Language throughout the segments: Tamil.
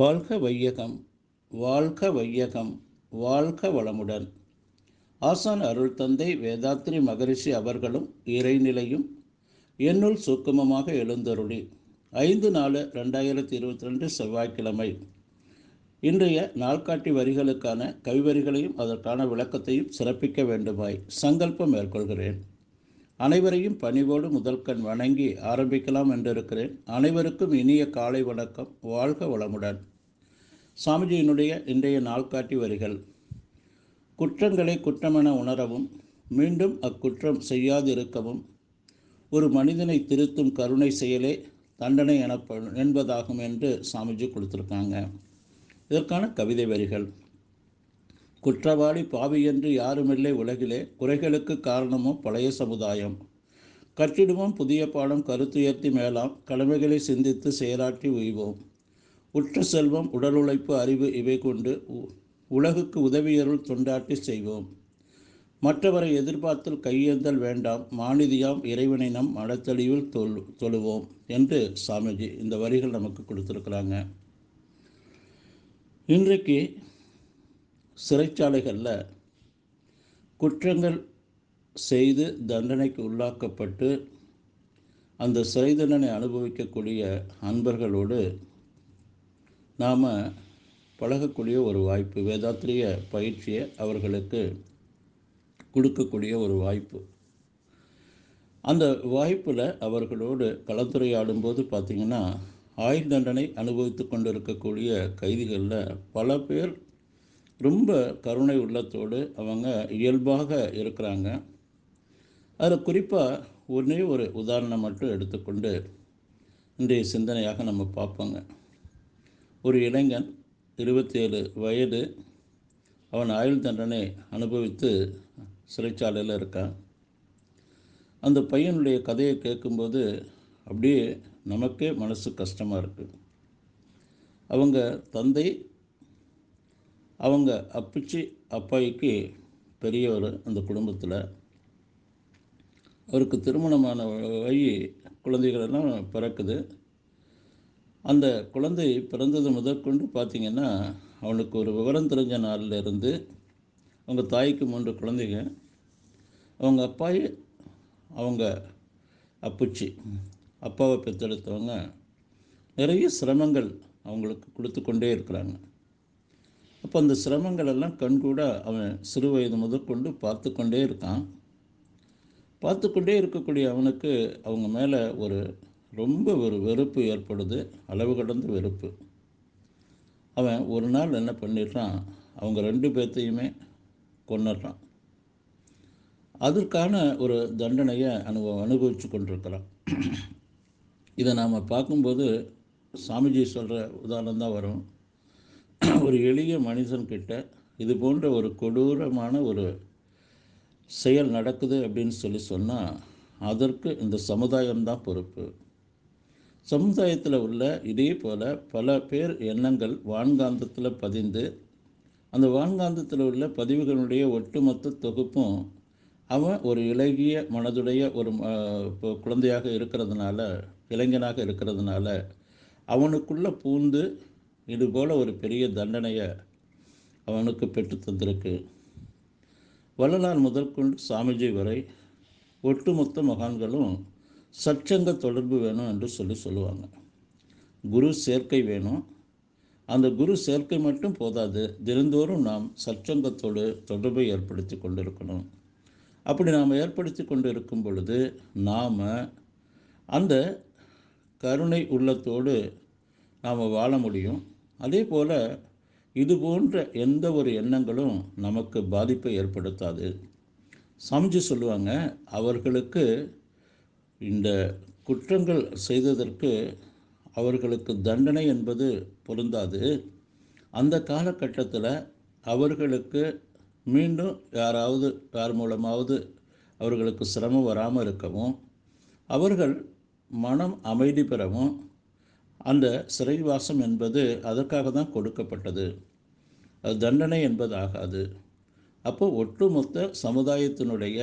வாழ்க வையகம் வாழ்க வையகம் வாழ்க வளமுடன். ஆசான் அருள் தந்தை வேதாத்ரி மகரிஷி அவர்களும் இறைநிலையும் என்னுள் சுக்குமமாக எழுந்தருளி. ஐந்து நாலு ரெண்டாயிரத்தி இருபத்தி ரெண்டு செவ்வாய்க்கிழமை. இன்றைய நாள்காட்டி வரிகளுக்கான கவிவரிகளையும் அதற்கான விளக்கத்தையும் சிறப்பிக்க வேண்டுமாய் சங்கல்பம் மேற்கொள்கிறேன். அனைவரையும் பணிவோடு முதல் கண் வணங்கி ஆரம்பிக்கலாம் என்றிருக்கிறேன். அனைவருக்கும் இனிய காலை வணக்கம். வாழ்க வளமுடன். சாமிஜியினுடைய இன்றைய நாள்காட்டி வரிகள். குற்றங்களை குற்றமென உணரவும் மீண்டும் அக்குற்றம் செய்யாதிருக்கவும் ஒரு மனிதனை திருத்தும் கருணை செயலே தண்டனை எனப்படும் என்பதாகும் என்று சாமிஜி கொடுத்துருக்காங்க. இதற்கான கவிதை வரிகள். குற்றவாளி பாவி என்று யாருமில்லை உலகிலே. குறைகளுக்கு காரணமோ பழைய சமுதாயம். கற்றிடுவோம் புதிய பாடம் கருத்துயர்த்தி மேலாம். கடமைகளை சிந்தித்து செயலாற்றி உய்வோம். உற்ற செல்வம் உடல் உழைப்பு அறிவு இவை கொண்டு உலகுக்கு உதவியருள் தொண்டாட்டி செய்வோம். மற்றவரை எதிர்பார்த்தல் கையேந்தல் வேண்டாம். மாநிதியாம் இறைவனை நம் மனத்தெளிவில் தொல் தொழுவோம் என்று சாமிஜி இந்த வரிகள் நமக்கு கொடுத்துருக்குறாங்க. இன்றைக்கு சிறைச்சாலைகளில் குற்றங்கள் செய்து தண்டனைக்கு உள்ளாக்கப்பட்டு அந்த சிறை தண்டனை அனுபவிக்கக்கூடிய அன்பர்களோடு நாம் பழகக்கூடிய ஒரு வாய்ப்பு வேதாத்திரிய பயிற்சியை அவர்களுக்கு கொடுக்கக்கூடிய ஒரு வாய்ப்பு. அந்த வாய்ப்பில் அவர்களோடு கலந்துரையாடும்போது பார்த்திங்கன்னா ஆயுள் தண்டனை அனுபவித்து கொண்டு இருக்கக்கூடிய கைதிகளில் பல பேர் ரொம்ப கருணை உள்ளத்தோடு அவங்க இயல்பாக இருக்கிறாங்க. அதில் குறிப்பாக ஒன்றே ஒரு உதாரணம் மட்டும் எடுத்துக்கொண்டு இன்றைய சிந்தனையாக நம்ம பார்ப்போங்க. ஒரு இளைஞன் இருபத்தேழு வயது அவன் ஆயுள் தண்டனை அனுபவித்து சிறைச்சாலையில் இருக்கான். அந்த பையனுடைய கதையை கேட்கும்போது அப்படியே நமக்கே மனசு கஷ்டமாக இருக்குது அவங்க தந்தை அவங்க அப்பிச்சி அப்பாய்க்கு பெரியவர் அந்த குடும்பத்தில். அவருக்கு திருமணமான வழி குழந்தைகளெல்லாம் பிறக்குது. அந்த குழந்தை பிறந்தது முதற்கொண்டு பார்த்திங்கன்னா அவனுக்கு ஒரு விவரம் தெரிஞ்ச நாளில் இருந்து அவங்க தாய்க்கு மூன்று குழந்தைங்க. அவங்க அப்பாய் அவங்க அப்புச்சி அப்பாவை பெற்றெடுத்தவங்க. நிறைய சிரமங்கள் அவங்களுக்கு கொடுத்து கொண்டே இருக்கிறாங்க. அப்போ அந்த சிரமங்கள் எல்லாம் கண்கூட அவன் சிறு வயது முதற்கொண்டு பார்த்து கொண்டே இருக்கான். பார்த்து கொண்டே இருக்கக்கூடிய அவனுக்கு அவங்க மேலே ஒரு ரொம்ப ஒரு வெறுப்பு ஏற்படுது அளவு கடந்த வெறுப்பு. அவன் ஒரு நாள் என்ன பண்ணிடுறான் அவங்க ரெண்டு பேர்த்தையுமே கொண்டுடுறான் அதற்கான ஒரு தண்டனையை அனுபவ அனுபவித்து கொண்டிருக்கிறான். இதை நாம் பார்க்கும்போது சாமிஜி சொல்கிற உதாரணம் தான் வரும். ஒரு எளிய மனிதன்கிட்ட இது போன்ற ஒரு கொடூரமான ஒரு செயல் நடக்குது அப்படின்னு சொல்லி சொன்னால் அதற்கு இந்த சமுதாயம்தான் பொறுப்பு. சமுதாயத்தில் உள்ள இதே போல் பல பேர் எண்ணங்கள் வான்காந்தத்தில் பதிந்து அந்த வான்காந்தத்தில் உள்ள பதிவுகளுடைய ஒட்டுமொத்த தொகுப்பும் அவன் ஒரு இலகிய மனதுடைய ஒரு குழந்தையாக இருக்கிறதுனால இளைஞனாக இருக்கிறதுனால அவனுக்குள்ளே பூந்து இது போல் ஒரு பெரிய தண்டனையை அவனுக்கு பெற்று தந்திருக்கு. வள்ளலார் முதற்கொண்டு சாமிஜி வரை ஒட்டுமொத்த மகான்களும் சச்சங்க தொடர்பு வேணும் என்று சொல்லி சொல்லுவாங்க. குரு சேர்க்கை வேணும். அந்த குரு சேர்க்கை மட்டும் போதாது தினந்தோறும் நாம் சச்சங்கத்தோடு தொடர்பை ஏற்படுத்தி கொண்டிருக்கணும். அப்படி நாம் ஏற்படுத்தி கொண்டு இருக்கும் பொழுது நாம் அந்த கருணை உள்ளத்தோடு நாம் வாழ முடியும். அதே போல் இது போன்ற எந்த ஒரு எண்ணங்களும் நமக்கு பாதிப்பை ஏற்படுத்தாது. சமைச்சு சொல்லுவாங்க அவர்களுக்கு இந்த குற்றங்கள் செய்ததற்கு அவர்களுக்கு தண்டனை என்பது பொருந்தாது. அந்த காலகட்டத்தில் அவர்களுக்கு மீண்டும் யாராவது யார் மூலமாவது அவர்களுக்கு சிரமம் வராமல் இருக்கவும் அவர்கள் மனம் அமைதி பெறவும் அந்த சிறைவாசம் என்பது அதற்காக தான் கொடுக்கப்பட்டது. அது தண்டனை என்பதாகாது. அப்போ ஒட்டுமொத்த சமுதாயத்தினுடைய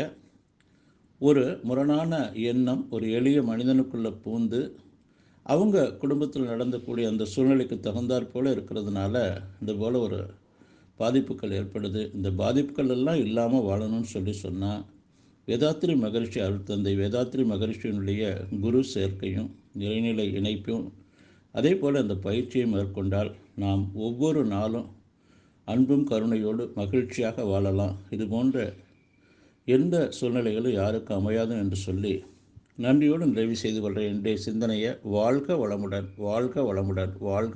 ஒரு முரணான எண்ணம் ஒரு எளிய மனிதனுக்குள்ளே பூந்து அவங்க குடும்பத்தில் நடந்தக்கூடிய அந்த சூழ்நிலைக்கு தகுந்தாற் போல இருக்கிறதுனால இந்த போல் ஒரு பாதிப்புகள் ஏற்படுது. இந்த பாதிப்புகள் எல்லாம் இல்லாமல் வாழணும்னு சொல்லி சொன்னால் வேதாத்திரி மகரிஷி அருள் தந்தை வேதாத்திரி மகரிஷியினுடைய குரு சேர்க்கையும் இறைநிலை இணைப்பும் அதே போல் அந்த பயிற்சியை மேற்கொண்டால் நாம் ஒவ்வொரு நாளும் அன்பும் கருணையோடு மகிழ்ச்சியாக வாழலாம். இது போன்ற எந்த சூழ்நிலைகளும் யாருக்கு அமையாது என்று சொல்லி நன்றியோடு நிறைவு செய்து கொள்கிறேன். என்னுடைய சிந்தனையை வாழ்க வளமுடன் வாழ்க வளமுடன் வாழ்க